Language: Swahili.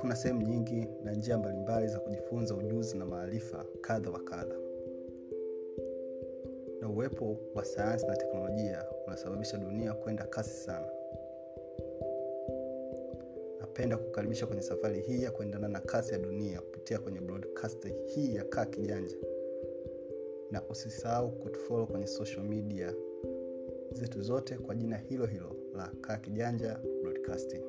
kuna sehemu nyingi na njia mbalimbali za kujifunza ujuzi na maarifa kadha wa kadha. Na uwepo wa sayansi na teknolojia unasababisha dunia kwenda kasi sana. Napenda kukaribisha kwenye safari hii ya kuendana na kasi ya dunia kupitia kwenye broadcast hii ya kaa kijanja na usisahau kutufollow kwenye social media zetu zote kwa jina hilo hilo la kaa kijanja broadcasting.